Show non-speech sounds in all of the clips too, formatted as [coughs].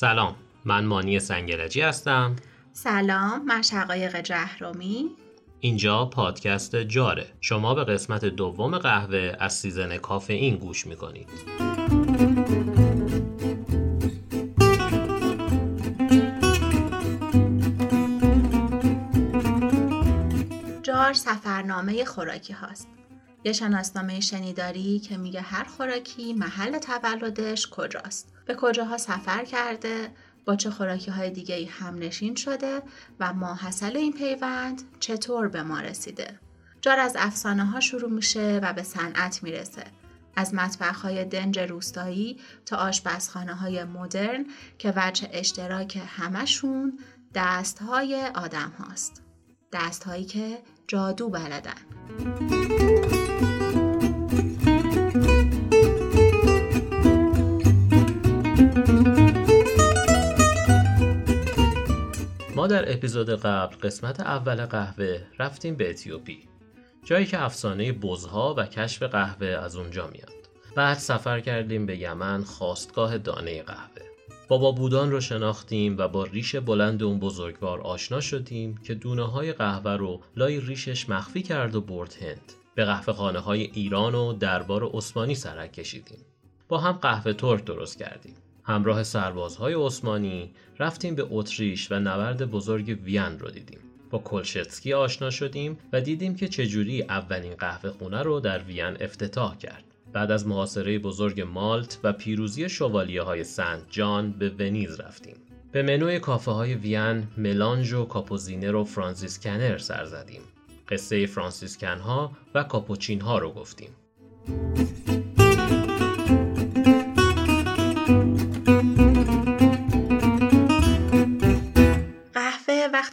سلام من مانی سنگرجی هستم. سلام من شقایق جهرومی. اینجا پادکست جاره. شما به قسمت دوم قهوه از سیزن کافئین گوش می‌کنید. جار سفرنامه خوراکی هاست. یه شناسنامه شنیداری که میگه هر خوراکی محل تولدش کجاست به کجاها سفر کرده با چه خوراکی های دیگه ای هم نشین شده و ماحصل این پیوند چطور به ما رسیده جار از افسانه ها شروع میشه و به صنعت می‌رسه از مطبخ های دنج روستایی تا آشپزخانه های مدرن که وجه اشتراک همشون دست های آدم هاست. دست هایی که جادو بلدن. ما در اپیزود قبل قسمت اول قهوه رفتیم به اتیوپی جایی که افسانه بزها و کشف قهوه از اونجا میاد. بعد سفر کردیم به یمن خواستگاه دانه قهوه. بابا بودان رو شناختیم و با ریش بلند اون بزرگوار آشنا شدیم که دونه های قهوه رو لای ریشش مخفی کرد و برد هند. به قهوه خانه های ایران و دربار عثمانی سرک کشیدیم. با هم قهوه ترک درست کردیم. همراه سربازهای عثمانی رفتیم به اتریش و نبرد بزرگ وین رو دیدیم. با کلشتسکی آشنا شدیم و دیدیم که چجوری اولین قهوه خونه رو در وین افتتاح کرد. بعد از محاصره بزرگ مالت و پیروزی شوالیه های سنت جان به ونیز رفتیم. به منوی کافه های وین Melange و Kapuziner و Franziskaner سر زدیم. قصه فرانسیسکن ها و کاپوچین ها رو گفتیم.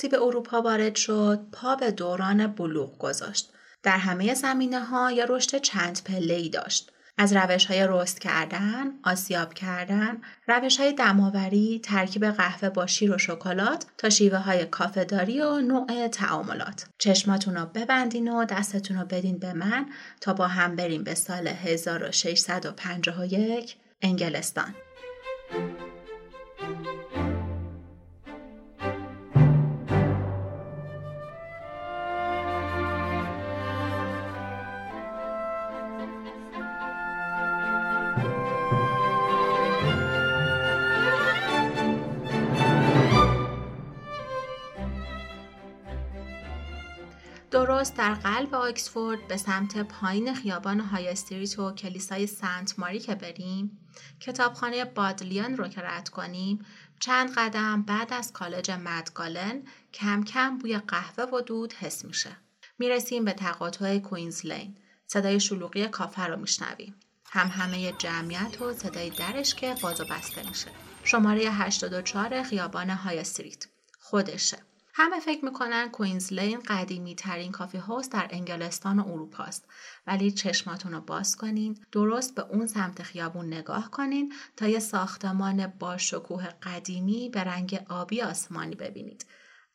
وقتی به اروپا وارد شد پا به دوران بلوغ گذاشت در همه زمینه ها یا رشد چند پله ای داشت از روش های رست کردن، آسیاب کردن، روش های دماوری، ترکیب قهوه با شیر و شکلات تا شیوه های کافهداری و نوع تعاملات. چشماتون رو ببندین و دستتون رو بدین به من تا با هم بریم به سال 1651 انگلستان. درست در قلب آکسفورد به سمت پایین خیابان های استریت و کلیسای سنت ماری که بریم کتابخانه بادلیان رو که رد کنیم چند قدم بعد از کالج مدگالن کم کم بوی قهوه و دود حس میشه. می‌رسیم به تقاطع کوینز لین. صدای شلوغی کافه رو میشنویم. هم همه جمعیت و صدای درش که باز و بسته میشه. شماره 84 خیابان های استریت. خودشه. همه فکر می‌کنن Queen's Lane قدیمی ترین coffee house در انگلستان و اروپا است. ولی چشماتون رو باز کنین درست به اون سمت خیابون نگاه کنین تا یه ساختمان با شکوه قدیمی به رنگ آبی آسمانی ببینید.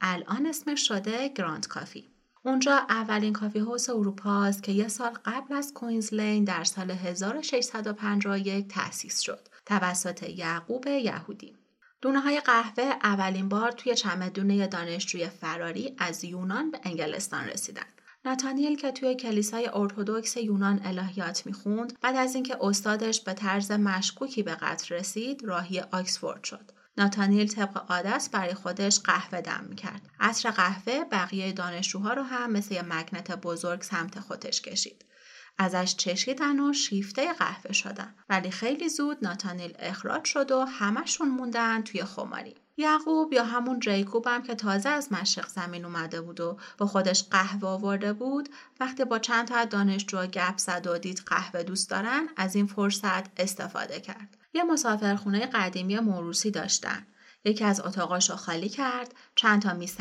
الان اسمش شده Grand Cafe. اونجا اولین coffee house اروپا است که یه سال قبل از Queen's Lane در سال 1651 تأسیس شد. توسط یعقوب یهودی. دونه های قهوه اولین بار توی چمدونه دانشجوی فراری از یونان به انگلستان رسیدن. ناتانیل که توی کلیسای ارتودکس یونان الهیات می‌خوند بعد از اینکه استادش به طرز مشکوکی به قتل رسید راهی آکسفورد شد. ناتانیل طبق عادت برای خودش قهوه دم می‌کرد. عصر قهوه بقیه دانشجوها رو هم مثل مگنت بزرگ سمت خودش کشید. ازش چشیدن و شیفته قهوه شدن. ولی خیلی زود ناتانیل اخراج شد و همشون موندن توی خماری. یعقوب یا همون جیکوب هم که تازه از مشرق زمین اومده بود و با خودش قهوه آورده بود وقتی با چند تا دانشجو گپ زد و دید قهوه دوست دارن از این فرصت استفاده کرد. یه مسافرخونه قدیمی موروسی داشتن. یکی از اتاقاش رو خالی کرد چند تا میز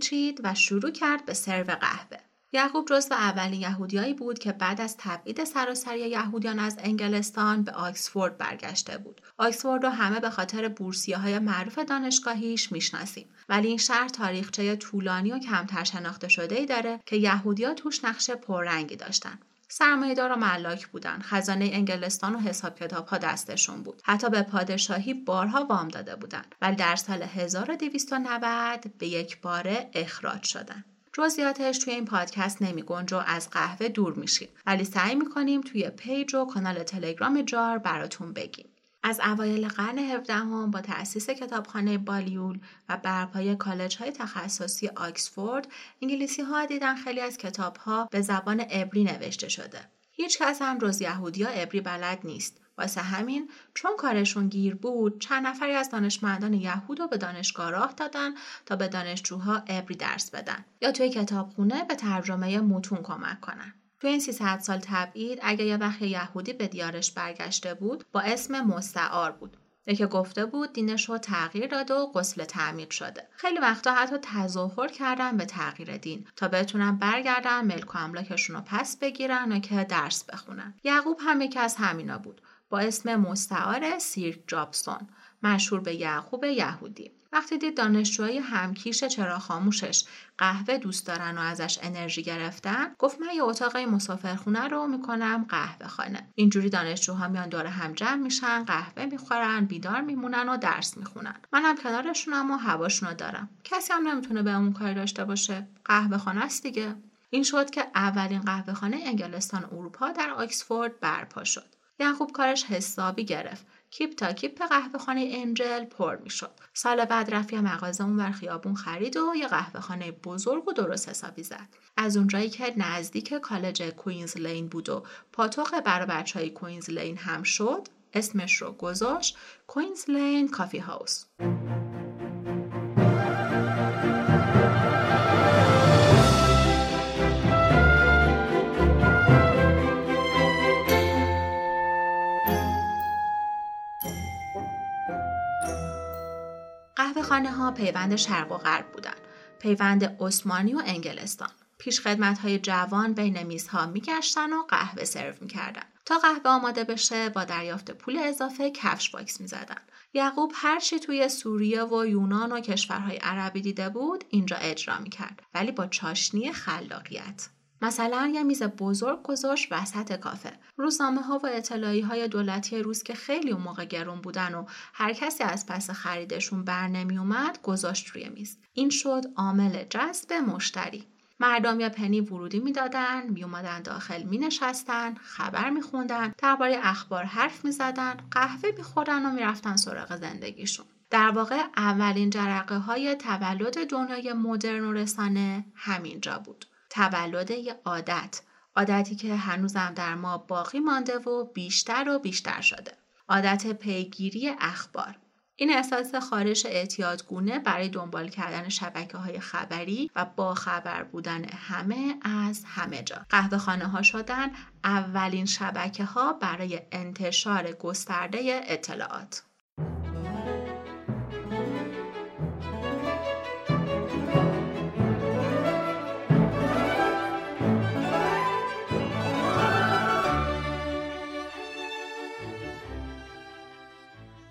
چید و شروع کرد به سرو قهوه. یعقوب جزو اولین یهودیایی بود که بعد از تبعید سراسری یهودیان از انگلستان به آکسفورد برگشته بود. آکسفورد رو همه به خاطر بورسیه های معروف دانشگاهیش می‌شناسیم. ولی این شهر تاریخچه طولانی و کمتر شناخته شده ای داره که یهودیا توش نقش پررنگی داشتن. سرمایهدار و ملاک بودن خزانه انگلستان و حساب کتاب ها دستشون بود حتی به پادشاهی بارها وام داده بودن ولی در سال 1290 به یک باره اخراج شدن جزئیاتش توی این پادکست نمی گنجه و از قهوه دور میشیم ولی سعی می‌کنیم توی پیج و کانال تلگرام جار براتون بگیم از اوایل قرن هفدهم با تأسیس کتابخانه بالیول و برپای کالج های تخصصی آکسفورد انگلیسی ها دیدن خیلی از کتاب ها به زبان عبری نوشته شده. هیچ کس هم جز یهودیا عبری بلد نیست. واسه همین چون کارشون گیر بود چند نفری از دانشمندان یهود رو به دانشگاه راه دادن تا به دانشجوها عبری درس بدن یا توی کتابخونه به ترجمه متون کمک کنن. تو این 300 سال تبعید اگه یه وقت یهودی به دیارش برگشته بود با اسم مستعار بود. یکی گفته بود دینش رو تغییر داد و غسل تعمیر شده. خیلی وقتا حتی تظاهر کردن به تغییر دین تا بتونن برگردن ملک و املاکشون رو پس بگیرن و که درس بخونن. یعقوب هم یکی از همینا بود. با اسم مستعار سیرک جابسون مشهور به یعقوب یهودی. وقتی دید دانشجوهای همکیش چرا خاموشش قهوه دوست دارن و ازش انرژی گرفتن گفت من یه اتاق مسافرخونه رو می‌کنم قهوه خانه. اینجوری دانشجوها میان دور هم جمع میشن قهوه می‌خورن بیدار میمونن و درس می‌خونن. منم کنارشونم و هواشونو دارم. کسی هم نمی‌تونه به اون کاری داشته باشه. قهوه خانه است دیگه. این شد که اولین قهوه خانه انگلستان اروپا در آکسفورد برپا شد. یعقوب کارش حسابی گرفت. کیپ تا کیپ قهوه خانه انجل پر می‌شد. سال بعد رفت یه مغازه اون خیابون خرید و یه قهوه خانه بزرگ و درست حسابی زد. از اونجایی که نزدیک کالج Queen's Lane بود و پاتوق برای بچه های Queen's Lane هم شد اسمش رو گذاشت Queen's Lane Coffee House. خانه ها پیوند شرق و غرب بودند. پیوند عثمانی و انگلستان. پیشخدمت های جوان بین میزها میگشتن و قهوه سرو می‌کردن. تا قهوه آماده بشه با دریافت پول اضافه کفش واکس می‌زدن. یعقوب هرچی توی سوریه و یونان و کشورهای عربی دیده بود اینجا اجرا می‌کرد ولی با چاشنی خلاقیت. مثلا یه میز بزرگ گذاشت وسط کافه. روزنامه ها و اطلاعیه های دولتی روز که خیلی اون موقع گرون بودن و هر کسی از پس خریدشون بر نمی اومد گذاشت روی میز. این شد عامل جذب مشتری. مردم یا پنی ورودی می‌دادن می اومدن داخل می نشستن خبر می خوندن درباره اخبار حرف می زدن قهوه می خوردن و می رفتن سراغ زندگیشون. در واقع اولین جرقه های تولد دنیای مدرن و رسانه همینجا بود. تولد یه عادت عادتی که هنوزم در ما باقی مانده و بیشتر و بیشتر شده عادت پیگیری اخبار این احساس خارش اعتیادگونه برای دنبال کردن شبکه های خبری و با خبر بودن همه از همه جا. قهوه خانه ها شدن اولین شبکه ها برای انتشار گسترده اطلاعات.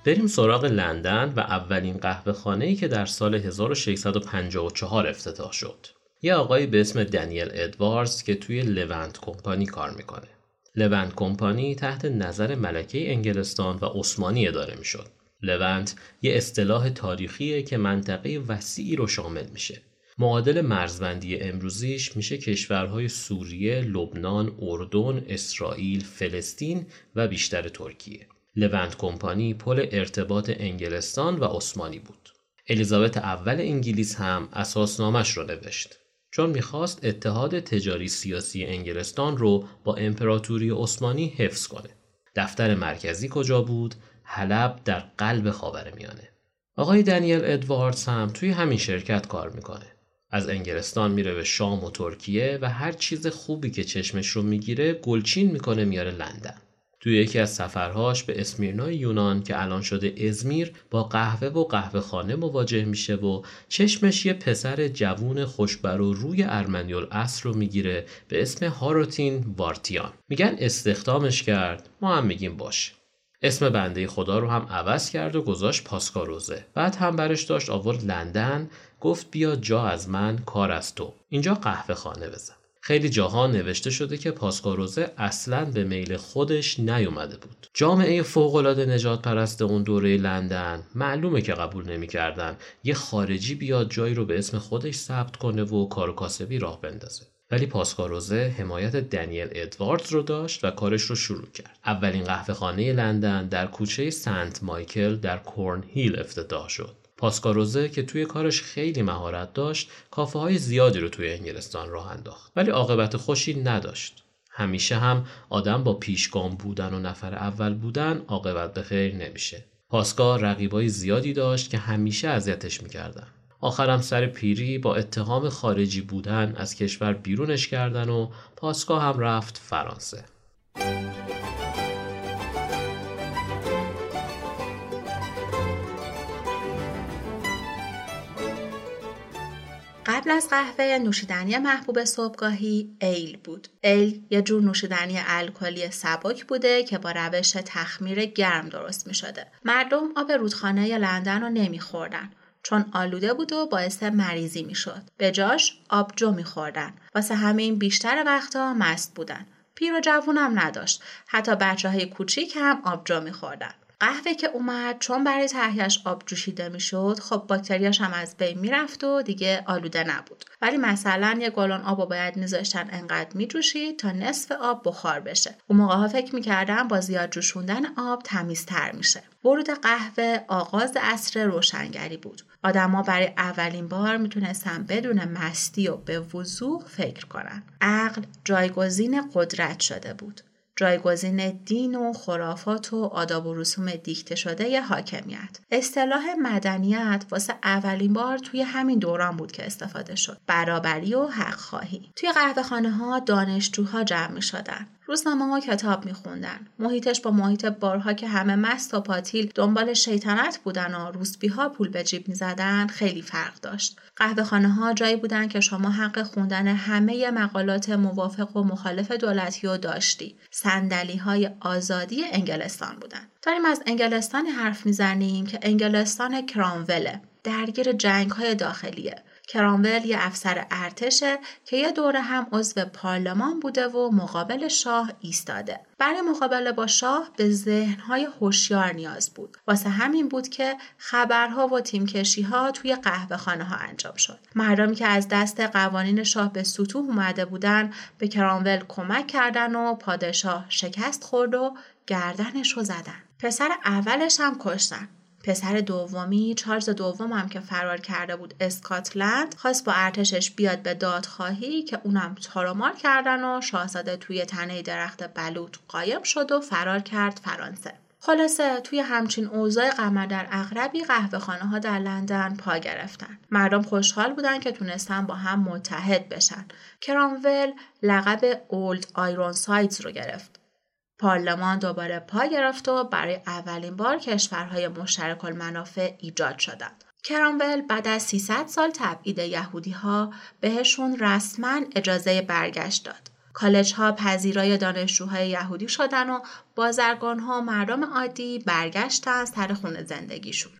بریم سراغ لندن و اولین قهوه خانه‌ای که در سال 1654 افتتاح شد. یه آقایی به اسم دنیل ادواردز که توی لونت کمپانی کار می‌کنه. لونت کمپانی تحت نظر ملکه انگلستان و عثمانی اداره می‌شد. لونت یه اصطلاح تاریخیه که منطقه وسیعی رو شامل میشه. معادل مرزبندی امروزیش میشه کشورهای سوریه، لبنان، اردن، اسرائیل، فلسطین و بیشتر ترکیه. لونت کمپانی پل ارتباط انگلستان و عثمانی بود. الیزابت اول انگلیس هم اساسنامش رو نوشت. چون می‌خواست اتحاد تجاری سیاسی انگلستان رو با امپراتوری عثمانی حفظ کنه. دفتر مرکزی کجا بود؟ حلب در قلب خاورمیانه. آقای دنیل ادواردز هم توی همین شرکت کار می‌کنه. از انگلستان میره به شام و ترکیه و هر چیز خوبی که چشمش رو می‌گیره گلچین می‌کنه میاره لندن. توی یکی از سفرهاش به اسمیرنای یونان که الان شده ازمیر با قهوه و قهوه خانه مواجه میشه و چشمش یه پسر جوون خوشبر و روی ارمنیول اصر رو می‌گیره به اسم هاروتین وارتیان. میگن استخدامش کرد. ما هم میگیم باشه اسم بنده خدا رو هم عوض کرد و گذاشت پاسکاروزه. بعد هم برش داشت آورد لندن. گفت بیا جا از من کار از تو. اینجا قهوه خانه بزن. خیلی جاها نوشته شده که پاسکاروزه اصلا به میل خودش نیومده بود. جامعه فوقالعاده نجات پرست اون دوره لندن معلومه که قبول نمی‌کردن یه خارجی بیاد جایی رو به اسم خودش ثبت کنه و کار کاسبی راه بندازه. ولی پاسکاروزه حمایت دنیل ادواردز رو داشت و کارش رو شروع کرد. اولین قهوه خانه لندن در کوچه سنت مایکل در کورن هیل افتتاح شد. پاسکاروزه که توی کارش خیلی مهارت داشت کافه های زیادی رو توی انگلستان راه انداخت. ولی عاقبت خوشی نداشت. همیشه هم آدم با پیشگام بودن و نفر اول بودن عاقبت به خیر نمیشه. پاسکا رقیبای زیادی داشت که همیشه اذیتش می‌کردن. آخرم سر پیری با اتهام خارجی بودن از کشور بیرونش کردن و پاسکا هم رفت فرانسه. قبل از قهوه نوشیدنی محبوب صبحگاهی ایل بود. ایل یه جور نوشیدنی الکلی سبک بوده که با روش تخمیر گرم درست می شده. مردم آب رودخانه لندن رو نمیخوردن. چون آلوده بود و باعث مریضی می‌شد. به جاش آبجو میخوردن. واسه همین بیشتر وقتا مست بودن. پیر و جوونم نداشت. حتی بچه های کوچیک هم آبجو میخوردن. قهوه که اومد چون برای تهیهش آب جوشیده می‌شد خب باکتریاش هم از بین می‌رفت و دیگه آلوده نبود. ولی مثلا یه گالون آب رو باید میذاشتن انقدر میجوشید تا نصف آب بخار بشه. اون موقع ها فکر می‌کردن با زیاد جوشوندن آب تمیزتر میشه. ورود قهوه آغاز عصر روشنگری بود. آدما برای اولین بار می‌تونستن بدون مستی و به وضوح فکر کنن. عقل جایگزین قدرت شده بود. جایگزین دین و خرافات و آداب و رسوم دیکته شده ی حاکمیت. اصطلاح مدنیت واسه اولین بار توی همین دوران بود که استفاده شد. برابری و حق خواهی توی قهوه خانه ها دانشجوها جمع می شدن روزنامه ها کتاب میخوندن. محیطش با محیط بارها که همه مست و پاتیل دنبال شیطنت بودن و روسبی ها پول به جیب می‌زدن خیلی فرق داشت. قهوه خانه ها جایی بودن که شما حق خوندن همه مقالات موافق و مخالف دولتی رو داشتی. صندلی های آزادی انگلستان بودن. داریم از انگلستانی حرف می‌زنیم که انگلستان کرانوله. درگیر جنگ های داخلیه. کرامول یه افسر ارتشه که یه دوره هم عضو پارلمان بوده و مقابل شاه ایستاده. برای مقابله با شاه به ذهنهای هوشیار نیاز بود. واسه همین بود که خبرها و تیمکشی ها توی قهوه خانه ها انجام شد. مردمی که از دست قوانین شاه به سطوح اومده بودن به کرامول کمک کردن و پادشاه شکست خورد و گردنش رو زدن. پسر اولش هم کشتن. پسر دومی چارلز دوم هم که فرار کرده بود اسکاتلند خواست با ارتشش بیاد به دادخواهی که اونم تارمار کردن و شاهزاده توی تنه درخت بلوط قایم شد و فرار کرد فرانسه خلاصه توی همچین اوضاع قمر در اغربی قهوه خانه ها در لندن پا گرفتن. مردم خوشحال بودن که تونستن با هم متحد بشن. کرامول لقب اولد آیرون سایتز رو گرفت. پارلمان دوباره پا گرفت و برای اولین بار کشورهای مشترک المنافع ایجاد شدند. کرامول بعد از 300 سال تبعید یهودی ها بهشون رسما اجازه برگشت داد. کالج ها پذیرای دانشجوهای یهودی شدن و بازرگان ها و مردم عادی برگشتن سر خونه زندگیشون.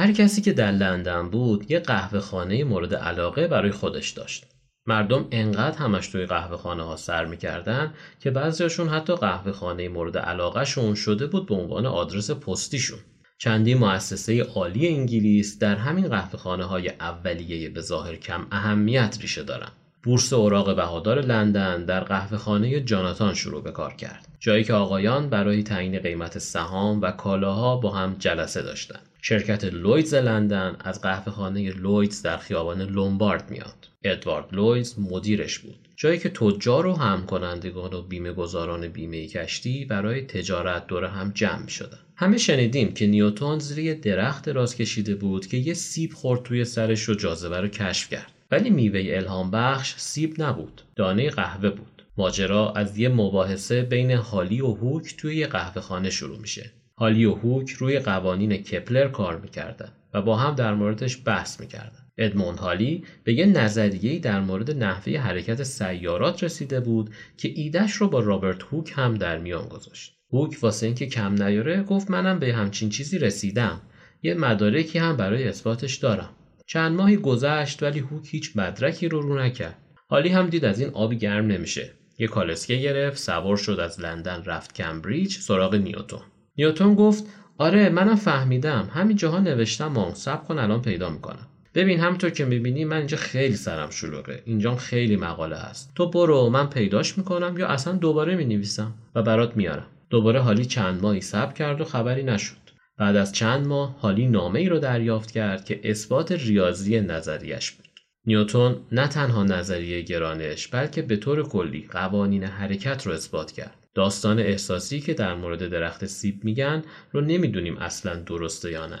هر کسی که در لندن بود یه قهوه خانه مورد علاقه برای خودش داشت. مردم انقدر همش توی قهوه خانه ها سر می‌کردن که بعضیاشون حتی قهوه خانه مورد علاقه شون شده بود به عنوان آدرس پستیشون. چندی مؤسسه عالی انگلیس در همین قهوه خانه های اولیه به ظاهر کم اهمیت ریشه دارن. بورس اوراق بهادار لندن در قهوه خانه جاناتان شروع به کار کرد. جایی که آقایان برای تعیین قیمت سهام و کالاها با هم جلسه داشتند. شرکت لویدز لندن از قهوه خانه لویدز در خیابان لومبارد میاد. ادوارد لویدز مدیرش بود. جایی که تجار و هم کنندگان و بیمه گذاران بیمه کشتی برای تجارت دور هم جمع شدن. همه شنیدیم که نیوتون زیر درخت راست کشیده بود که یه سیب خورد توی سرش و جاذبه رو کشف کرد. ولی میوه الهام بخش سیب نبود. دانه قهوه بود. ماجرا از یه مباحثه بین هالی و هوک توی یه قهوه خانه شروع میشه. هالی و هوک روی قوانین کپلر کار می‌کردن و با هم در موردش بحث می‌کردن. ادموند هالی به یه نظریه‌ای در مورد نحوه حرکت سیارات رسیده بود که ایدش رو با رابرت هوک هم در میان گذاشت. هوک واسه اینکه کم نیاره گفت منم به همچین چیزی رسیدم. یه مدارکی هم برای اثباتش دارم. چند ماهی گذشت ولی هوک هیچ مدرکی رو رو نکرد. حالی هم دید از این آبی گرم نمیشه. یه کالسکه گرفت سوار شد از لندن رفت کمبریج سراغ نیوتون نیوتون گفت آره منم فهمیدم. همین جاها نوشتم و سب کن الان پیدا می‌کنم. ببین همونطور که می‌بینی من اینجا خیلی سرم شلوغه. اینجا خیلی مقاله هست. تو برو من پیداش می‌کنم یا اصلا دوباره می‌نویسم و برات میارم. دوباره حالی چند ماهی صبر کرد و خبری نشد. بعد از چند ماه حالی نامه ای رو دریافت کرد که اثبات ریاضی نظریش بود. نیوتون نه تنها نظریه گرانش بلکه به طور کلی قوانین حرکت رو اثبات کرد. داستان احساسی که در مورد درخت سیب میگن رو نمی‌دونیم اصلا درسته یا نه.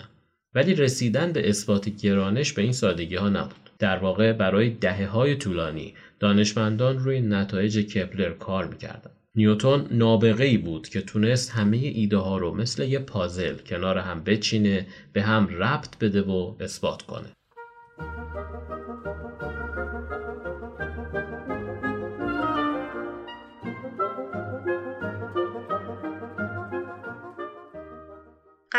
ولی رسیدن به اثبات گرانش به این سادگی ها نبود. در واقع برای دهه های طولانی دانشمندان روی نتایج کپلر کار می‌کردن. نیوتون نابغه ای بود که تونست همه ایده ها رو مثل یه پازل کنار هم بچینه به هم ربط بده و اثبات کنه.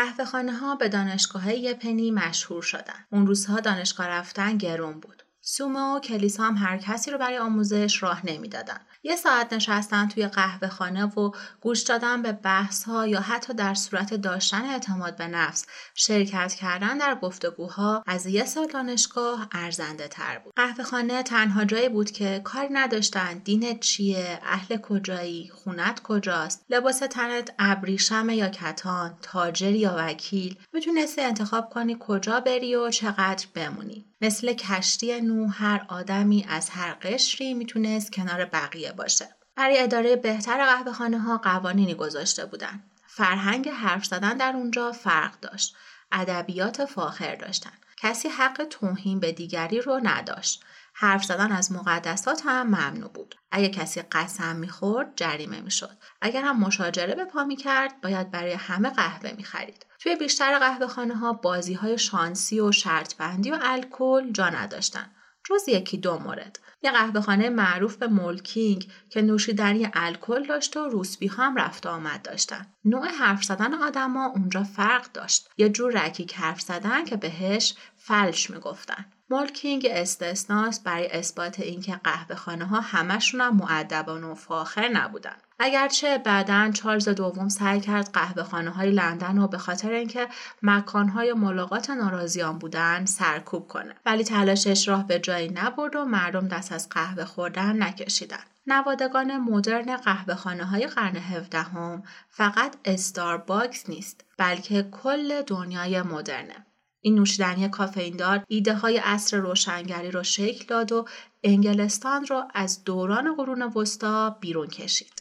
قهوه خانه ها به دانشگاه پنی مشهور شدن. اون روزها دانشگاه رفتن گرون بود. سومه و کلیسا هم هر کسی رو برای آموزش راه نمی‌دادن. یه ساعت نشستن توی قهوه خانه و گوش دادن به بحث ها یا حتی در صورت داشتن اعتماد به نفس شرکت کردن در گفتگوها از یه سال دانشگاه ارزنده تر بود. قهوه خانه تنها جایی بود که کاری نداشتن دینت چیه، اهل کجایی، خونت کجاست، لباس تنت ابریشم یا کتان، تاجر یا وکیل، می‌تونستی انتخاب کنی کجا بری و چقدر بمونی. مثل کشتی نو هر آدمی از هر قشری می‌تونست کنار بقیه باشه. برای اداره بهتر قهوه خانه ها قوانینی گذاشته بودن. فرهنگ حرف زدن در اونجا فرق داشت. ادبیات فاخر داشتن. کسی حق توهین به دیگری رو نداشت. حرف زدن از مقدسات هم ممنوع بود. اگه کسی قسم می‌خورد جریمه می‌شد. اگر هم مشاجره به پا می‌کرد باید برای همه قهوه می‌خرید. توی بیشتر قهوه خانه ها بازی های شانسی و شرط بندی و الکل جا نداشتن. جز یکی دو مورد. یه قهوه خانه معروف به مولکینگ که نوشیدنی الکل داشت و روسبی هم رفت آمد داشتن. نوع حرف زدن آدما اونجا فرق داشت. یه جور رکیک حرف زدن که بهش فلش می‌گفتن. مولکینگ استثناست برای اثبات اینکه قهوه خانه ها همشون هم معدبان و فاخر نبودن. اگرچه بعدا چارلز دوم سعی کرد قهوه خانه های لندن رو به خاطر اینکه مکان های ملاقات ناراضیان بودن سرکوب کنه ولی تلاشش راه به جایی نبرد و مردم دست از قهوه خوردن نکشیدن نوادگان مدرن قهوه خانه های قرن هفدهم فقط استارباکس نیست بلکه کل دنیای مدرنه این نوشیدنی کافئیندار ایده های عصر روشنگری رو شکل داد و انگلستان رو از دوران قرون وسطا بیرون کشید.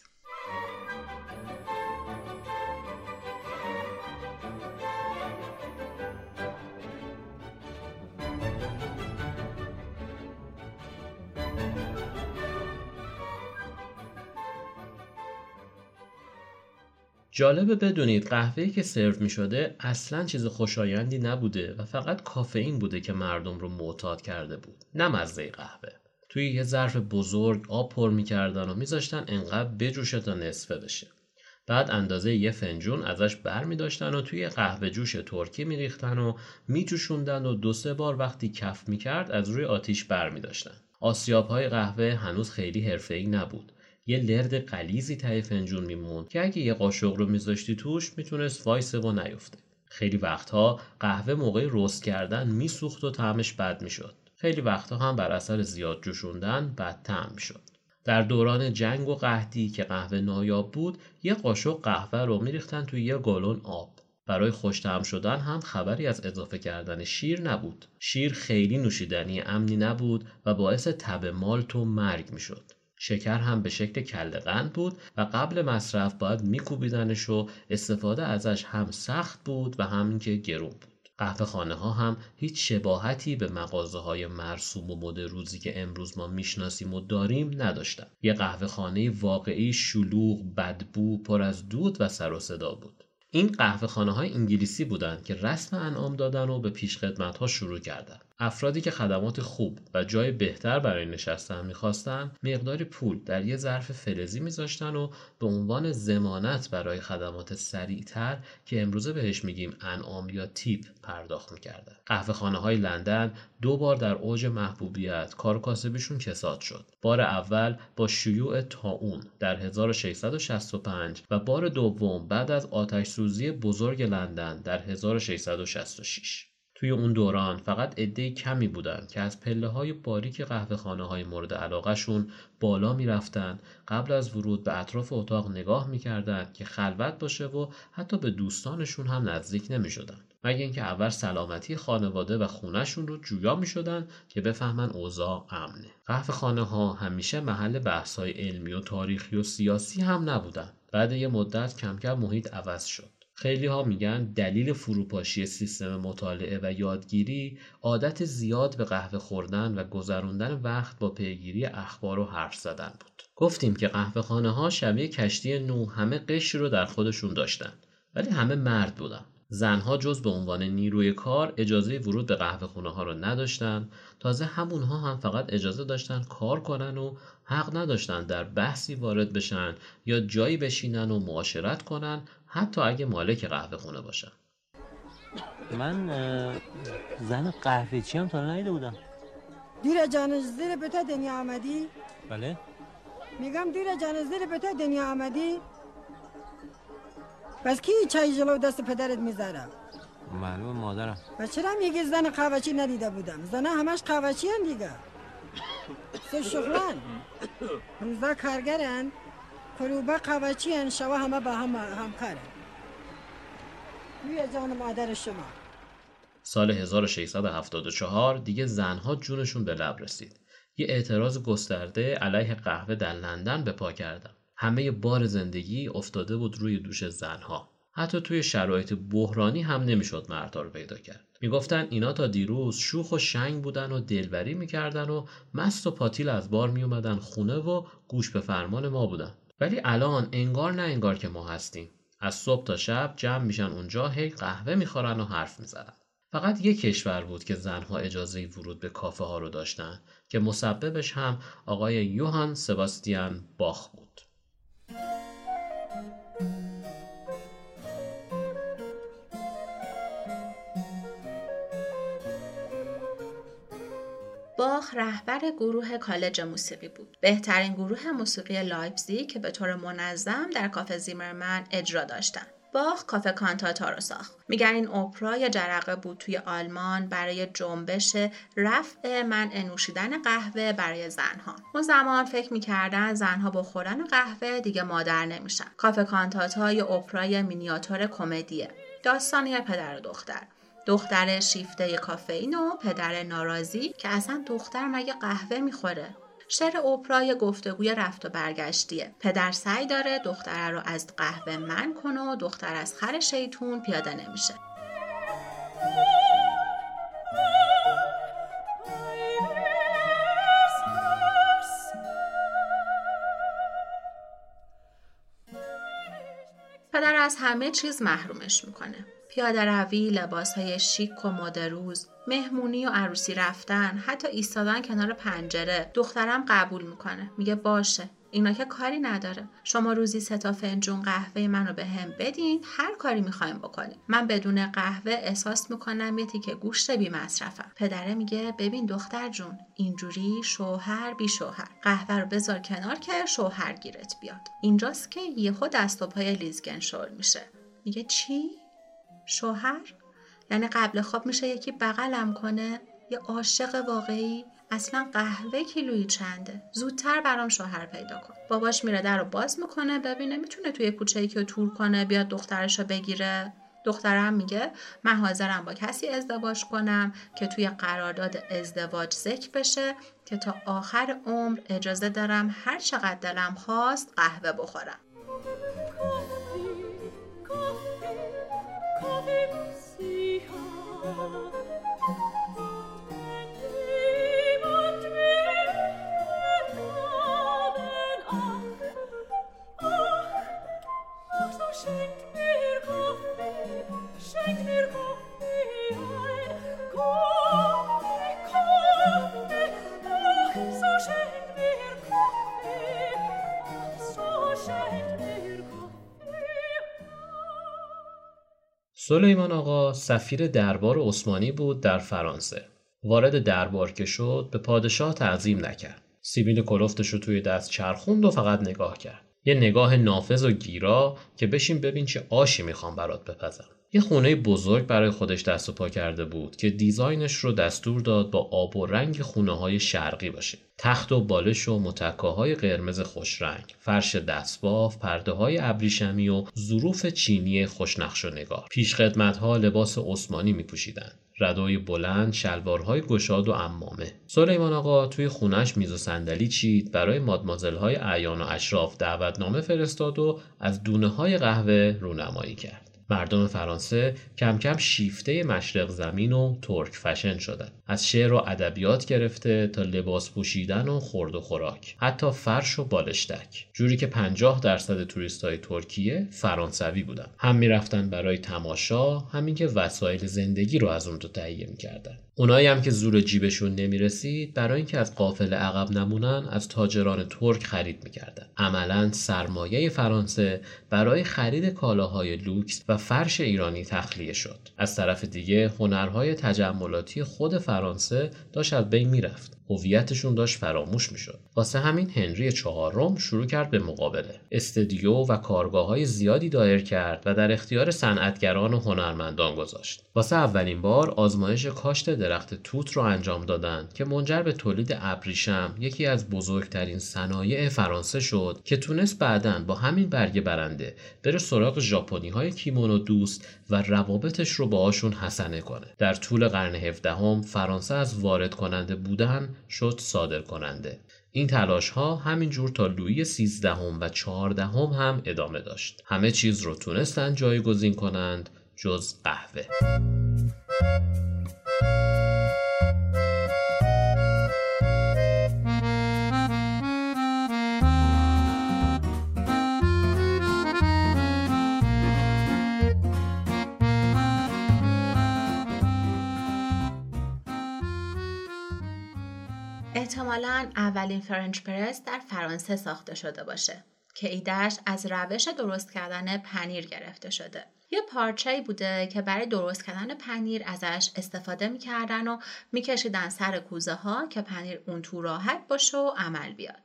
جالبه بدونید قهوه‌ای که سرو می شده اصلا چیز خوشایندی نبوده و فقط کافئین بوده که مردم رو معتاد کرده بود. نه مزه قهوه. توی یه ظرف بزرگ آب پر می‌کردن و میذاشتن انقدر بجوشه تا نصفه بشه. بعد اندازه یه فنجون ازش بر می داشتن و توی قهوه جوش ترکی می ریختن و می و دو سه بار وقتی کف می کرد از روی آتیش بر می داشتن. آسیاب های قهوه هنوز خیلی حرفه‌ای نبود. یه لرد قلیزی ته فنجون میموند که اگه یه قاشق رو میذاشتی توش می‌تونست وایسه و نیفته. خیلی وقتها قهوه موقع رست کردن میسوخت و طعمش بد می‌شد. خیلی وقتها هم بر اثر زیاد جوشوندن بد طعم می‌شد. در دوران جنگ و قحطی که قهوه نایاب بود یه قاشق قهوه رو میریختن توی یه گالون آب. برای خوشتم شدن هم خبری از اضافه کردن شیر نبود. شیر خیلی نوشیدنی امنی نبود و باعث تب مالت و مرگ می‌شد. شکر هم به شکل کله قند بود و قبل مصرف باید میکوبیدنش و استفاده ازش هم سخت بود و هم که گرون بود. قهوه خانه ها هم هیچ شباهتی به مغازه های مرسوم و مد روزی که امروز ما می‌شناسیم و داریم نداشتن. یه قهوه خانه واقعی شلوغ، بدبو، پر از دود و سر و صدا بود. این قهوه خانه های انگلیسی بودند که رسم انعام دادن و به پیش ها شروع کردند. افرادی که خدمات خوب و جای بهتر برای نشستن می‌خواستن مقداری پول در یه ظرف فلزی میذاشتن و به عنوان زمانت برای خدمات سریعتر که امروزه بهش میگیم انعام یا تیپ پرداخت می‌کردن. قهوه خانه های لندن دو بار در اوج محبوبیت کار کاسبیشون کساد شد. بار اول با شیوع تاون در 1665 و بار دوم بعد از آتش سوزی بزرگ لندن در 1666 توی اون دوران فقط عده کمی بودن که از پله های باریک قهوه خانه های مورد علاقهشون بالا می‌رفتن. قبل از ورود به اطراف اتاق نگاه می‌کردن که خلوت باشه و حتی به دوستانشون هم نزدیک نمی‌شدن. مگه اینکه اول سلامتی خانواده و خونهشون رو جویا می‌شدن که بفهمن اوضاع امنه. قهوه خانه ها همیشه محل بحث های علمی و تاریخی و سیاسی هم نبودن. بعد یه مدت کم کم محیط عوض شد. خیلی ها میگن دلیل فروپاشی سیستم مطالعه و یادگیری عادت زیاد به قهوه خوردن و گذروندن وقت با پیگیری اخبار و حرف زدن بود. گفتیم که قهوه خانه ها شبیه کشتی نو همه قشر رو در خودشون داشتن ولی همه مرد بودن. زنها جز به عنوان نیروی کار اجازه ورود به قهوه خونه ها رو نداشتن تازه همونها هم فقط اجازه داشتن کار کنن و حق نداشتن در بحثی وارد بشن یا جایی بشینن و معاشرت کنن حتی اگه مالک قهوه خونه باشن من زن قهوه چی هم تا نیده بودم. دیر جان زیر به دنیا آمدی؟ بله. میگم دیر جان زیر به دنیا آمدی؟ پس کی چای جلو دست پدرت می‌ذاره؟ معلوم مادرم. و چرا میگی زن قهوچی ندیده بودم؟ زن همش قهوچی هن دیگه. سه شغلان. [coughs] روزا کارگرن. کروبا قوچی هن شوا همه با هم همکارن روی جان مادر شما سال 1674 دیگه زنها جونشون به لب رسید. یه اعتراض گسترده علیه قهوه در لندن به پا کردن. همه بار زندگی افتاده بود روی دوش زنها. حتی توی شرایط بحرانی هم نمی‌شد مردها رو پیدا کرد. می‌گفتن اینا تا دیروز شوخ و شنگ بودن و دلبری می‌کردن و مست و پاتیل از بار میومدن خونه و گوش به فرمان ما بودن. ولی الان انگار نه انگار که ما هستیم. از صبح تا شب جمع میشن اونجا هی قهوه می‌خورن و حرف می‌زنن. فقط یک کشور بود که زنها اجازه ورود به کافه ها رو داشتن که مسببش هم آقای یوهان سباستیان باخ بود. باخ رهبر گروه کالج موسیقی بود. بهترین گروه موسیقی لایپزی که به طور منظم در کافه زیمرمن اجرا داشتن. باخ کافه کانتاتا رو ساخت. میگن این اپرا یا جرقه بود توی آلمان برای جنبش رفع منع نوشیدن قهوه برای زنها. اون زمان فکر می‌کردن زنها با خوردن قهوه دیگه مادر نمیشن. کافه کانتاتا یا اپرای مینیاتور کمدیه. داستانی پدر و دختر. دختر شیفته کافئین و پدر ناراضی که اصلا دختر مگه قهوه می‌خوره. شعر اوپرای گفتگوی رفت و برگشتیه. پدر سعی داره دختره رو از قهوه من کنه و دختر از خر شیطون پیاده نمیشه. همه چیز محرومش می‌کنه پیاده روی، لباس های شیک و مدروز، مهمونی و عروسی رفتن، حتی ایستادن کنار پنجره دخترم قبول می‌کنه. میگه باشه. اینا که کاری نداره. شما روزی سه تا فنجون قهوه منو به هم بدین هر کاری می‌خوایم بکنیم. من بدون قهوه احساس می‌کنم یه تیکه گوشت بی مصرفم پدره میگه ببین دختر جون اینجوری شوهر بی شوهر. قهوه رو بذار کنار که شوهر گیرت بیاد. اینجاست که یهو دست و پای لیزگن شل میشه. میگه چی؟ شوهر؟ یعنی قبل خواب میشه یکی بغلم کنه؟ یه عاشق واقعی؟ اصلا قهوه کیلویی چنده زودتر برام شوهر پیدا کن باباش میره در رو باز می‌کنه ببینه می‌تونه توی کوچه ای که تور کنه بیاد دخترش رو بگیره دخترم میگه من حاضرم با کسی ازدواج کنم که توی قرارداد ازدواج ذکر بشه که تا آخر عمر اجازه دارم هر چقدر دلم خواست قهوه بخورم سلیمان آقا سفیر دربار عثمانی بود در فرانسه. وارد دربار که شد به پادشاه تعظیم نکرد. سیبیل کلفتش رو توی دست چرخوند و فقط نگاه کرد. یه نگاه نافذ و گیرا که بشین ببین چه آشی می‌خوام برات بپزم. یه خونه بزرگ برای خودش دست و پا کرده بود که دیزاینش رو دستور داد با آب و رنگ خونه های شرقی باشه. تخت و بالش و متکاهای قرمز خوشرنگ، فرش دستباف، پرده های ابریشمی و ظروف چینی خوشنقش و نگار. پیش ها لباس عثمانی می پوشیدن. ردای بلند، شلوارهای گشاد و امامه. سلیمان آقا توی خونش میز و صندلی چید برای مادمازل های اعیان و اشراف دعوتنامه فرستاد و از دونه های قهوه رونمایی کرد. مردم فرانسه کم کم شیفته مشرق زمین و ترک فشن شدن. از شعر و ادبیات گرفته تا لباس پوشیدن و خورد و خوراک. حتی فرش و بالشتک. جوری که 50 درصد توریست های ترکیه فرانسوی بودن. هم می‌رفتن برای تماشا همین که وسایل زندگی رو از اون تو تهیه می‌کردن. اونایی هم که زور جیبشون نمی‌رسید برای اینکه از قافل عقب نمونن از تاجران ترک خرید می‌کردن عملا سرمایه فرانسه برای خرید کالاهای لوکس و فرش ایرانی تخلیه شد از طرف دیگه هنرهای تجملاتی خود فرانسه داشت از بین می‌رفت. هویتشون داشت فراموش می‌شد. واسه همین هنری چهارم شروع کرد به مقابله. استدیو و کارگاه های زیادی دایر کرد و در اختیار صنعتگران و هنرمندان گذاشت. واسه اولین بار آزمایش کاشت درخت توت رو انجام دادند که منجر به تولید ابریشم یکی از بزرگترین صنایع فرانسه شد که تونست بعدا با همین برگ برنده بره سراغ ژاپنی های کیمونو دوست و روابطش رو باهاشون حسنه کنه. در طول قرن هفدهم فرانسه از وارد کننده بودن شد صادر کننده این تلاش ها همینجور تا لویی سیزدهم و چهاردهم هم ادامه داشت. همه چیز رو تونستن جایگزین کنند جز قهوه. احتمالا اولین French press در فرانسه ساخته شده باشه که ایدهش از روش درست کردن پنیر گرفته شده. یه پارچه بوده که برای درست کردن پنیر ازش استفاده می‌کردن و میکشیدن سر کوزه ها که پنیر اون تو راحت باشه و عمل بیاد.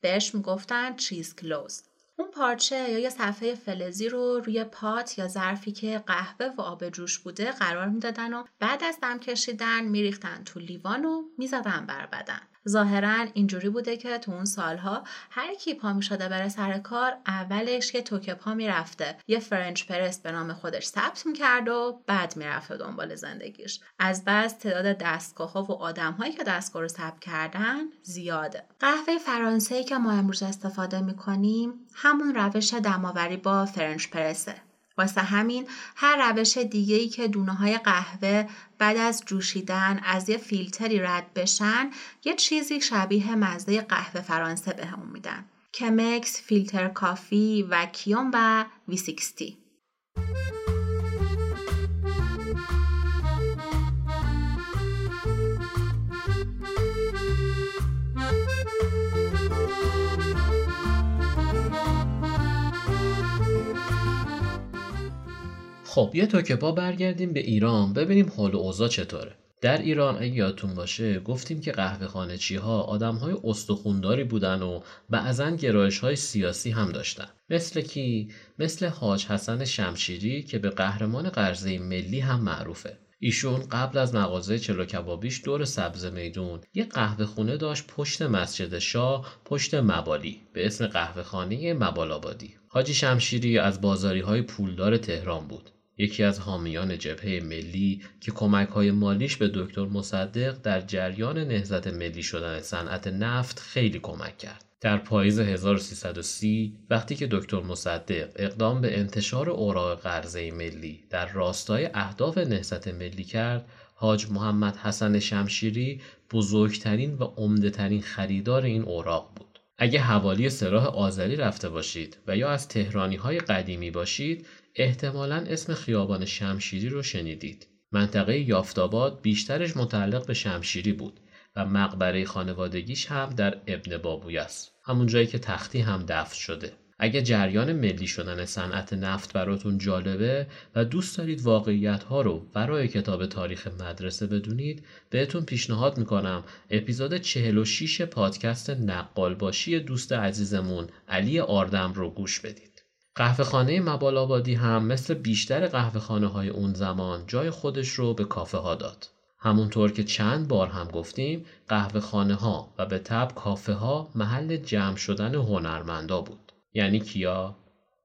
بهش می‌گفتن cheese cloth. اون پارچه یا یه صفحه فلزی رو روی pot یا ظرفی که قهوه و آب جوش بوده قرار می‌دادن و بعد از دم کشیدن میریختن تو لیوان و می‌زدن بر بدن. ظاهرا اینجوری بوده که تو اون سالها هر کی پا می شده بره سر کار اولش یه تک پا می‌رفته. یه French press به نام خودش ثبت می‌کرد و بعد می‌رفته دنبال زندگیش. از بس تعداد دستگاه ها و آدم هایی که دستگاه رو ثبت کردن زیاده. قهوه فرانسه که ما امروز استفاده می‌کنیم همون روش دم‌آوری با French press ه. واسه همین هر روش دیگه ای که دونه های قهوه بعد از جوشیدن از یه فیلتری رد بشن یه چیزی شبیه مزه قهوه فرانسه بهمون میدن کمکس، فیلتر کافی، وکیوم و وی 60 خب یه تو با برگردیم به ایران ببینیم حال و اوضاع چطوره. در ایران اگه یادتون باشه گفتیم که قهوه خانه چی ها آدم های استخونداری بودن و بعضا گرایش های سیاسی هم داشتن. مثل کی؟ مثل حاج حسن شمشیری که به قهرمان قرضه ملی هم معروفه. ایشون قبل از مغازه چلو کبابیش دور سبز میدون یه قهوه خونه داشت پشت مسجد شاه پشت مبالی به اسم قهوه خانه مبال آبادی حاجی شمشیری از بازاری های پولدار تهران بود. یکی از حامیان جبهه ملی که کمک های مالیش به دکتر مصدق در جریان نهضت ملی شدن صنعت نفت خیلی کمک کرد. در پاییز 1330 وقتی که دکتر مصدق اقدام به انتشار اوراق قرضه ملی در راستای اهداف نهضت ملی کرد، حاج محمد حسن شمشیری بزرگترین و عمدهترین خریدار این اوراق بود. اگه حوالی سراح آذری رفته باشید و یا از تهرانی های قدیمی باشید احتمالا اسم خیابان شمشیری رو شنیدید. منطقه یافتاباد بیشترش متعلق به شمشیری بود و مقبره خانوادگیش هم در ابن بابوی است. همون جایی که تختی هم دفن شده. اگه جریان ملی شدن صنعت نفت براتون جالبه و دوست دارید واقعیت ها رو برای کتاب تاریخ مدرسه بدونید بهتون پیشنهاد می‌کنم اپیزود 46 پادکست نقال باشی دوست عزیزمون علی آردم رو گوش بدید. قهوه خانه مبال آبادی هم مثل بیشتر قهوه خانه های اون زمان جای خودش رو به کافه ها داد. همونطور که چند بار هم گفتیم قهوه خانه ها و به تب کافه ها محل جمع شدن هنرمندا بود. یعنی کیا؟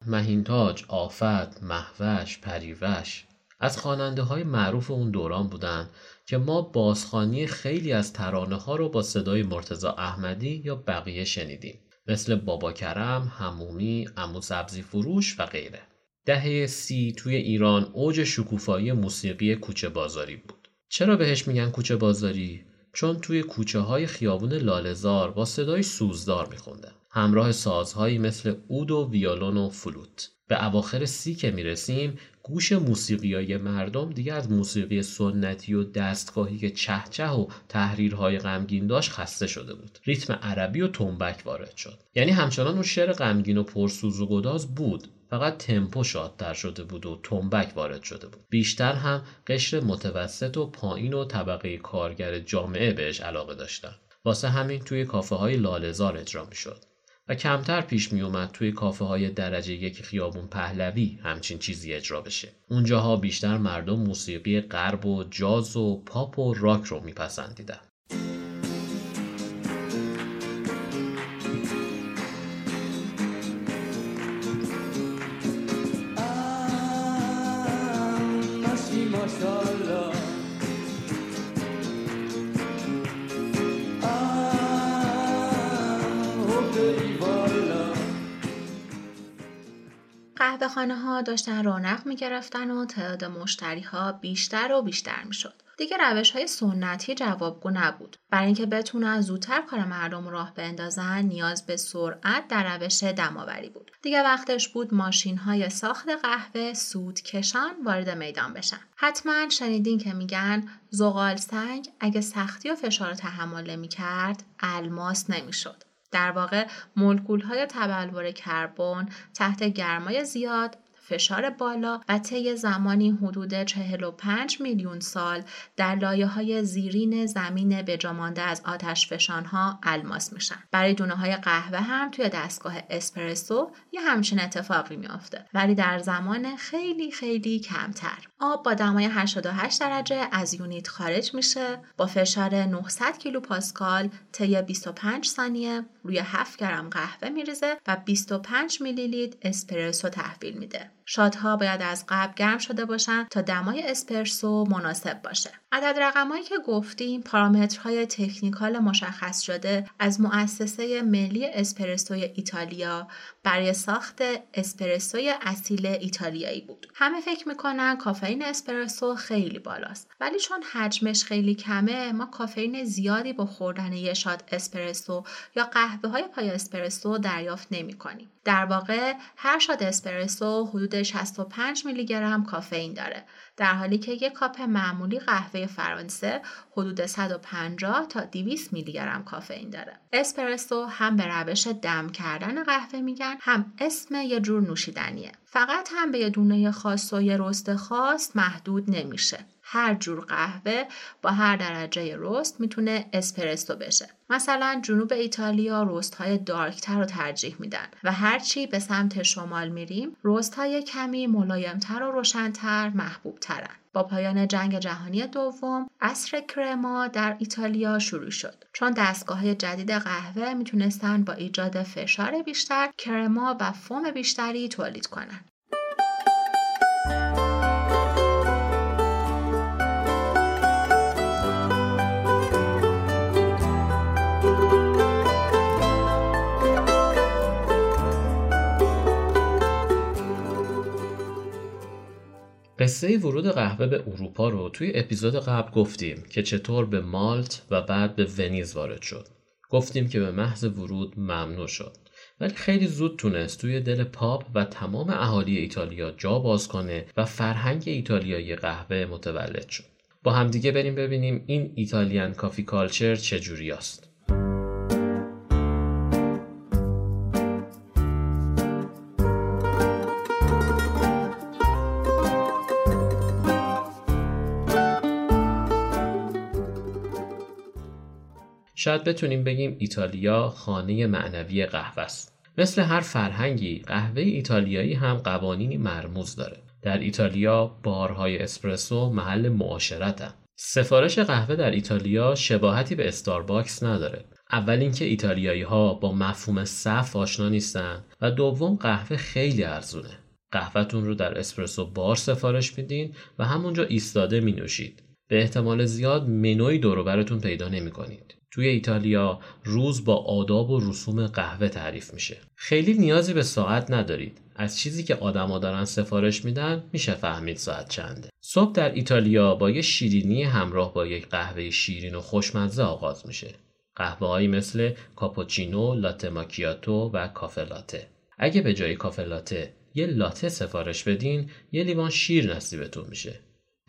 مهینتاج، آفت، محوش، پریوش از خواننده های معروف اون دوران بودن که ما بازخانی خیلی از ترانه ها رو با صدای مرتزا احمدی یا بقیه شنیدیم مثل بابا کرم، همومی، امو سبزی فروش و غیره. دهه سی توی ایران اوج شکوفایی موسیقی کوچه بازاری بود. چرا بهش میگن کوچه بازاری؟ چون توی کوچه های خیابون لالزار با صدای سوزدار میخوندن. همراه سازهایی مثل اود و ویولون و فلوت. به اواخر سی که می‌رسیم گوش موسیقیای مردم دیگه از موسیقی سنتی و دستگاهی که چهچه و تحریرهای غمگین داشت خسته شده بود. ریتم عربی و تنبک وارد شد. یعنی همچنان اون شعر غمگین و پرسوز و گداز بود. فقط تمپو شادتر شده بود و تنبک وارد شده بود. بیشتر هم قشر متوسط و پایین و طبقه کارگر جامعه بهش علاقه داشتن. واسه همین توی کافه های لالزار اجرا می شد. و کمتر پیش می اومد توی کافه های درجه یک خیابون پهلوی همچین چیزی اجرا بشه. اونجاها بیشتر مردم موسیقی غرب و جاز و پاپ و راک رو میپسندیدن. قهوه خانه ها داشتن رونق می گرفتن و تعداد مشتری ها بیشتر و بیشتر می شد. دیگه روش های سنتی جوابگو نبود. برای اینکه بتونن زودتر کار مردم راه بندازن نیاز به سرعت در روش دماوری بود. دیگه وقتش بود ماشین های ساخت قهوه سود کشان وارد میدان بشن. حتما شنیدین که میگن زغال سنگ اگه سختی و فشار تحمل نمی کرد الماس نمی‌شد. در واقع مولکول های تبلور کربن تحت گرمای زیاد فشار بالا و طی زمانی حدود 45 میلیون سال در لایه های زیرین زمین بجامانده از آتش فشان ها الماس میشن. برای دونه های قهوه هم توی دستگاه اسپرسو یه همچین اتفاقی میافته ولی در زمان خیلی خیلی کمتر. آب با دمای 88 درجه از یونیت خارج میشه با فشار 900 کیلو پاسکال طی 25 ثانیه روی 7 گرم قهوه میریزه و 25 میلی لیتر اسپرسو تحویل میده. شادها باید از قبل گرم شده باشن تا دمای اسپرسو مناسب باشه. عدد رقمایی که گفتیم پارامترهای technical مشخص شده از مؤسسه ملی اسپرسوی ایتالیا برای ساخت اسپرسوی اصیل ایتالیایی بود. همه فکر می‌کنن کافئین اسپرسو خیلی بالاست ولی چون حجمش خیلی کمه ما کافئین زیادی با خوردن یه shot اسپرسو یا قهوه های پایه اسپرسو دریافت نمی کنیم. در واقع هر shot اسپرسو حدود 65 میلی گرم کافئین داره در حالی که یک کاپ معمولی قهوه فرانسه حدود 150 تا 200 میلی گرم کافئین داره. اسپرسو هم به روش دم کردن قهوه میگن هم اسم یه جور نوشیدنیه. فقط هم به یه دونه خاص و یه رست خاص محدود نمیشه. هر جور قهوه با هر درجه رست می‌تونه اسپرسو بشه. مثلا جنوب ایتالیا رست های دارکتر رو ترجیح میدن و هرچی به سمت شمال میریم رست های کمی ملایمتر و روشنتر محبوب ترن. با پایان جنگ جهانی دوم اصر کرما در ایتالیا شروع شد چون دستگاه جدید قهوه می‌تونستن با ایجاد فشار بیشتر کرما و فوم بیشتری تولید کنند قصه ورود قهوه به اروپا رو توی اپیزود قبل گفتیم که چطور به مالت و بعد به ونیز وارد شد. گفتیم که به محض ورود ممنوع شد. ولی خیلی زود تونست توی دل پاپ و تمام اهالی ایتالیا جا باز کنه و فرهنگ ایتالیایی قهوه متولد شد. با همدیگه بریم ببینیم این ایتالیان کافی کالچر چجوری است. شاید بتونیم بگیم ایتالیا خانه معنوی قهوه است. مثل هر فرهنگی قهوه ایتالیایی هم قوانینی مرموز داره. در ایتالیا بارهای اسپرسو محل معاشرتن. سفارش قهوه در ایتالیا شباهتی به استارباکس نداره. اول اینکه ایتالیایی ها با مفهوم صف آشنا نیستن و دوم قهوه خیلی ارزونه. قهوهتون رو در اسپرسو بار سفارش میدین و همونجا ایستاده می نوشید. به احتمال زیاد منوی دور براتون پیدا نمی کنید. توی ایتالیا روز با آداب و رسوم قهوه تعریف میشه. خیلی نیازی به ساعت ندارید. از چیزی که آدما دارن سفارش میدن میشه فهمید ساعت چنده. صبح در ایتالیا با یه شیرینی همراه با یک قهوه شیرین و خوشمزه آغاز میشه. قهوه مثل کاپوچینو، لاته ماکیاتو و کافه لاته. اگه به جای کافه لاته یه لاته سفارش بدین، یه لیوان شیر نصیبتون میشه.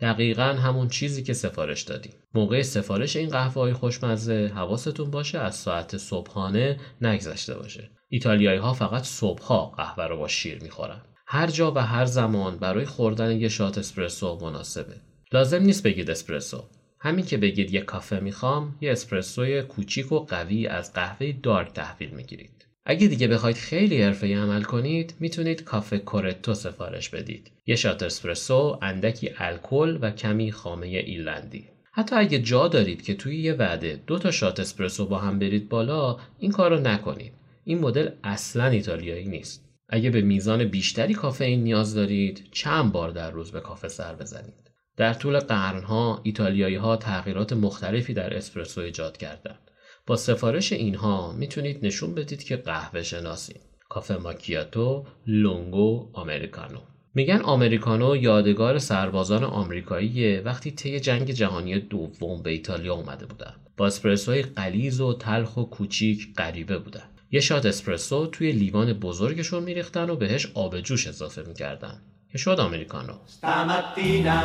دقیقا همون چیزی که سفارش دادیم. موقع سفارش این قهوه های خوشمزه حواستون باشه از ساعت صبحانه نگذشته باشه. ایتالیایی ها فقط صبحها قهوه رو با شیر می‌خورن. هر جا و هر زمان برای خوردن یه shot اسپرسو مناسبه. لازم نیست بگید اسپرسو. همین که بگید یه caffè می‌خوام یه اسپرسوی کوچیک و قوی از قهوه dark تحویل می‌گیرید. اگه دیگه بخواید خیلی حرفه‌ای عمل کنید می‌تونید caffè corretto سفارش بدید. یه shot اسپرسو، اندکی الکل و کمی خامه ایرلندی. حتی اگه جا دارید که توی یه وعده دو تا shot اسپرسو با هم برید بالا این کارو نکنید. این مدل اصلا ایتالیایی نیست. اگه به میزان بیشتری کافئین نیاز دارید چند بار در روز به کافه سر بزنید. در طول قرنها ایتالیایی ها تغییرات مختلفی در اسپرسو ایجاد کردند. با سفارش اینها می‌تونید نشون بدید که قهوه شناسید. کافه ماکیاتو، لونگو، آمریکانو. میگن آمریکانو یادگار سربازان آمریکاییه وقتی طی جنگ جهانی دوم به ایتالیا اومده بودن. با اسپرسوی قلیز و تلخ و کوچیک غریبه بودن. یه شات اسپرسو توی لیوان بزرگشون میریختن و بهش آب جوش اضافه می‌کردن. Che شد آمریکانو Stamattina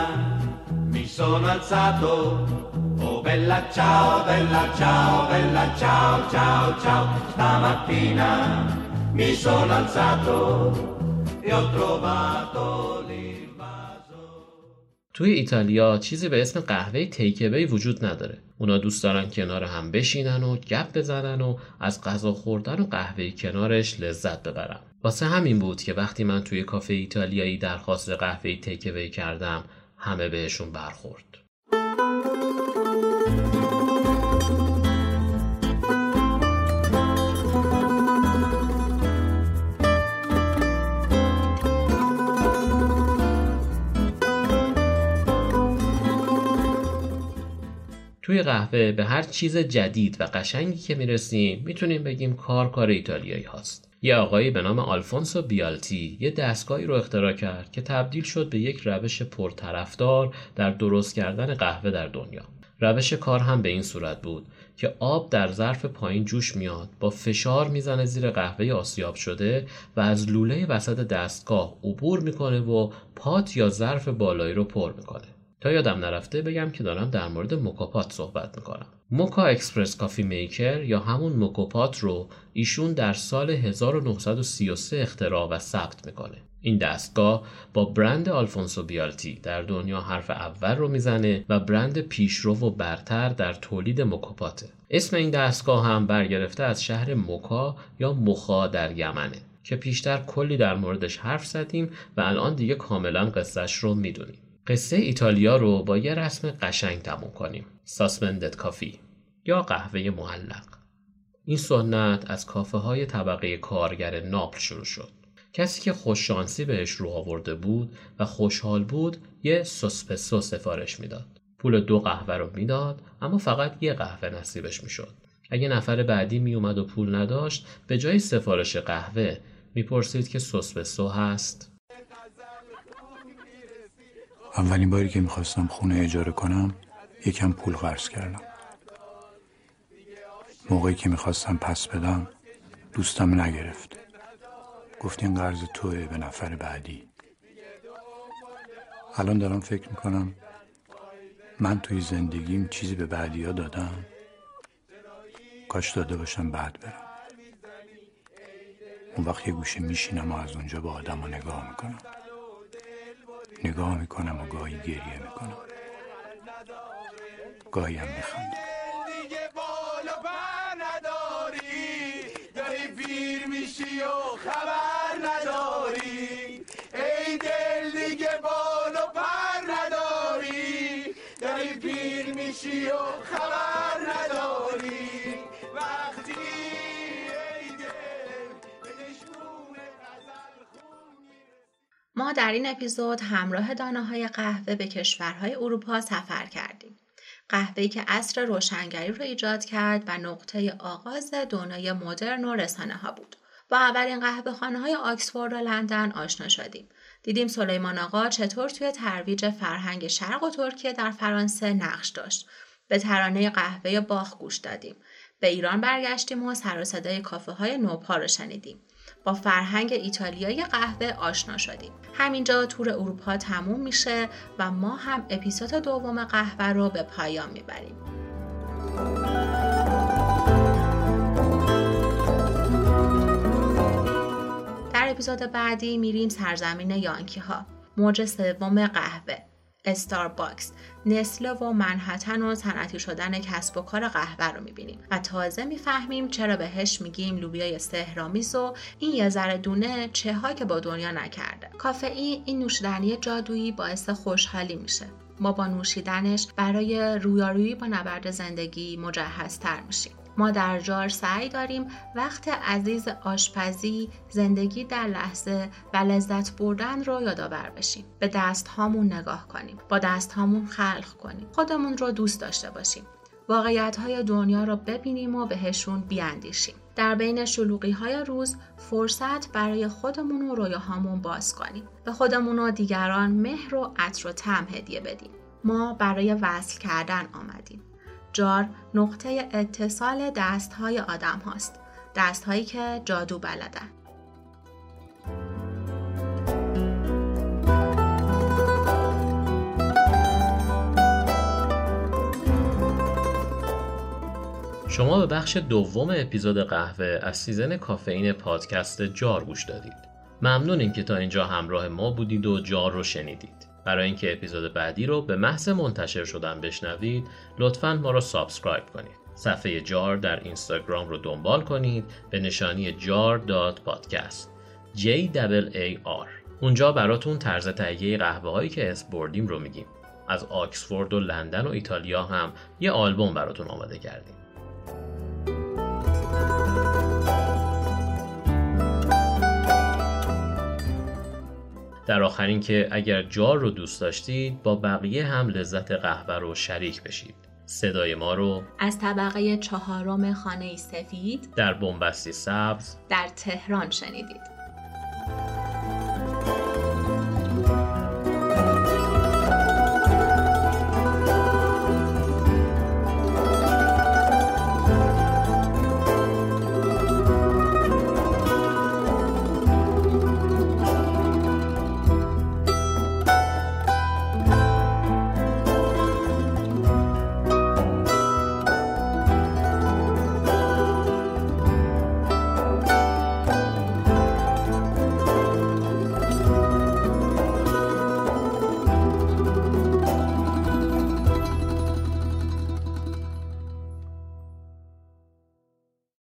mi sono alzato Oh bella ciao, bella ciao, bella ciao, ciao, ciao Stamattina mi sono alzato e ho trovato توی ایتالیا چیزی به اسم قهوه تیکبی وجود نداره. اونا دوست دارن کنار هم بشینن و گپ بزنن و از غذا خوردن و قهوه کنارش لذت ببرن. واسه همین بود که وقتی من توی کافه ایتالیایی درخواست قهوه تیکوی کردم همه بهشون برخورد. توی قهوه به هر چیز جدید و قشنگی که می‌رسیم می‌تونیم بگیم کار کار ایتالیایی هاست. یه آقایی به نام آلفونسو بیالتی یه دستگاهی رو اختراع کرد که تبدیل شد به یک روش پرطرفدار در درست کردن قهوه در دنیا. روش کار هم به این صورت بود که آب در ظرف پایین جوش میاد با فشار می‌زنه زیر قهوه آسیاب شده و از لوله وسط دستگاه عبور می‌کنه و pot یا ظرف بالایی رو پر می‌کنه. تا یادم نرفته بگم که دارم در مورد moka pot صحبت می‌کنم. Moka Express coffee maker یا همون moka pot رو ایشون در سال 1933 اختراع و ثبت می‌کنه. این دستگاه با برند آلفونسو بیالتی در دنیا حرف اول رو می‌زنه و برند پیشرو و برتر در تولید moka pot ه. اسم این دستگاه هم برگرفته از شهر موکا یا مخا در یمنه که پیشتر کلی در موردش حرف زدیم و الان دیگه کاملا قصهش رو می‌دونیم. قصه ایتالیا رو با یه رسم قشنگ تموم کنیم. ساسمندد کافی یا قهوه معلق. این سنت از کافه های طبقه کارگر ناپل شروع شد. کسی که خوششانسی بهش رو آورده بود و خوشحال بود یه سوسپسو سفارش می‌داد. پول دو قهوه رو می‌داد اما فقط یه قهوه نصیبش می‌شد. اگه نفر بعدی میومد و پول نداشت به جای سفارش قهوه می‌پرسید که سوسپسو هست اولین باری که می‌خواستم خونه اجاره کنم یکم پول قرض کردم. موقعی که می‌خواستم پس بدم دوستم نگرفت. گفت این قرض توه به نفر بعدی. الان دارم فکر می‌کنم من توی زندگیم چیزی به بعدی ها دادم. کاش داده باشم بعد برم. اون وقت یه گوشه میشینم و از اونجا با آدم نگاه می‌کنم. نگاه می‌کنم و گاهی گریه می‌کنم. گاهی هم میخندم. ما در این اپیزود همراه دانه های قهوه به کشورهای اروپا سفر کردیم. قهوه‌ای که عصر روشنگری رو ایجاد کرد و نقطه آغاز دنیای مدرن و رسانه ها بود. با اولین قهوه خانه های آکسفورد و لندن آشنا شدیم. دیدیم سلیمان آقا چطور توی ترویج فرهنگ شرق و ترکیه در فرانسه نقش داشت. به ترانه قهوه باخ گوش دادیم. به ایران برگشتیم و سر و صدای کافه های نوپا رو شنیدیم. با فرهنگ ایتالیایی قهوه آشنا شدیم. همینجا تور اروپا تموم میشه و ما هم اپیزود دوم قهوه رو به پایان می‌بریم. در اپیزود بعدی میریم سرزمین یانکی ها. موج سوم قهوه استارباکس، نسله و منحتن و صنعتی شدن کسب و کار قهوه رو می‌بینیم و تازه می‌فهمیم چرا بهش میگیم لوبیای سهرامیز و این یه ذره دونه چه ها که با دنیا نکرده. کافئین این نوشیدنی جادویی باعث خوشحالی میشه. ما با نوشیدنش برای رویارویی با نبرد زندگی مجهزتر میشیم. ما در جار سعی داریم وقت عزیز آشپزی، زندگی در لحظه و لذت بردن رو یادآور بشیم. به دست هامون نگاه کنیم. با دست هامون خلق کنیم. خودمون رو دوست داشته باشیم. واقعیت های دنیا رو ببینیم و بهشون بیاندیشیم. در بین شلوغی های روز فرصت برای خودمون و رویاهامون باز کنیم. به خودمون و دیگران مهر و عطر و طعم هدیه بدیم. ما برای وصل کردن آمدیم. جار نقطه اتصال دست های آدم هاست. دست هایی که جادو بلدن. شما به بخش دوم اپیزود قهوه از سیزن کافئین پادکست جار گوش دادید. ممنونیم که تا اینجا همراه ما بودید و جار رو شنیدید. برای اینکه اپیزود بعدی رو به محض منتشر شدن بشنوید لطفا ما رو subscribe کنید. صفحه جار در اینستاگرام رو دنبال کنید به نشانی پادکست. J A R. اونجا براتون طرز تهیه قهوه هایی که اسم بردیم رو میگیم. از آکسفورد و لندن و ایتالیا هم یه آلبوم براتون آماده کردیم. در آخر این که اگر جار رو دوست داشتید با بقیه هم لذت قهوه رو شریک بشید صدای ما رو از طبقه چهارم خانه سفید در بنبستی سبز در تهران شنیدید.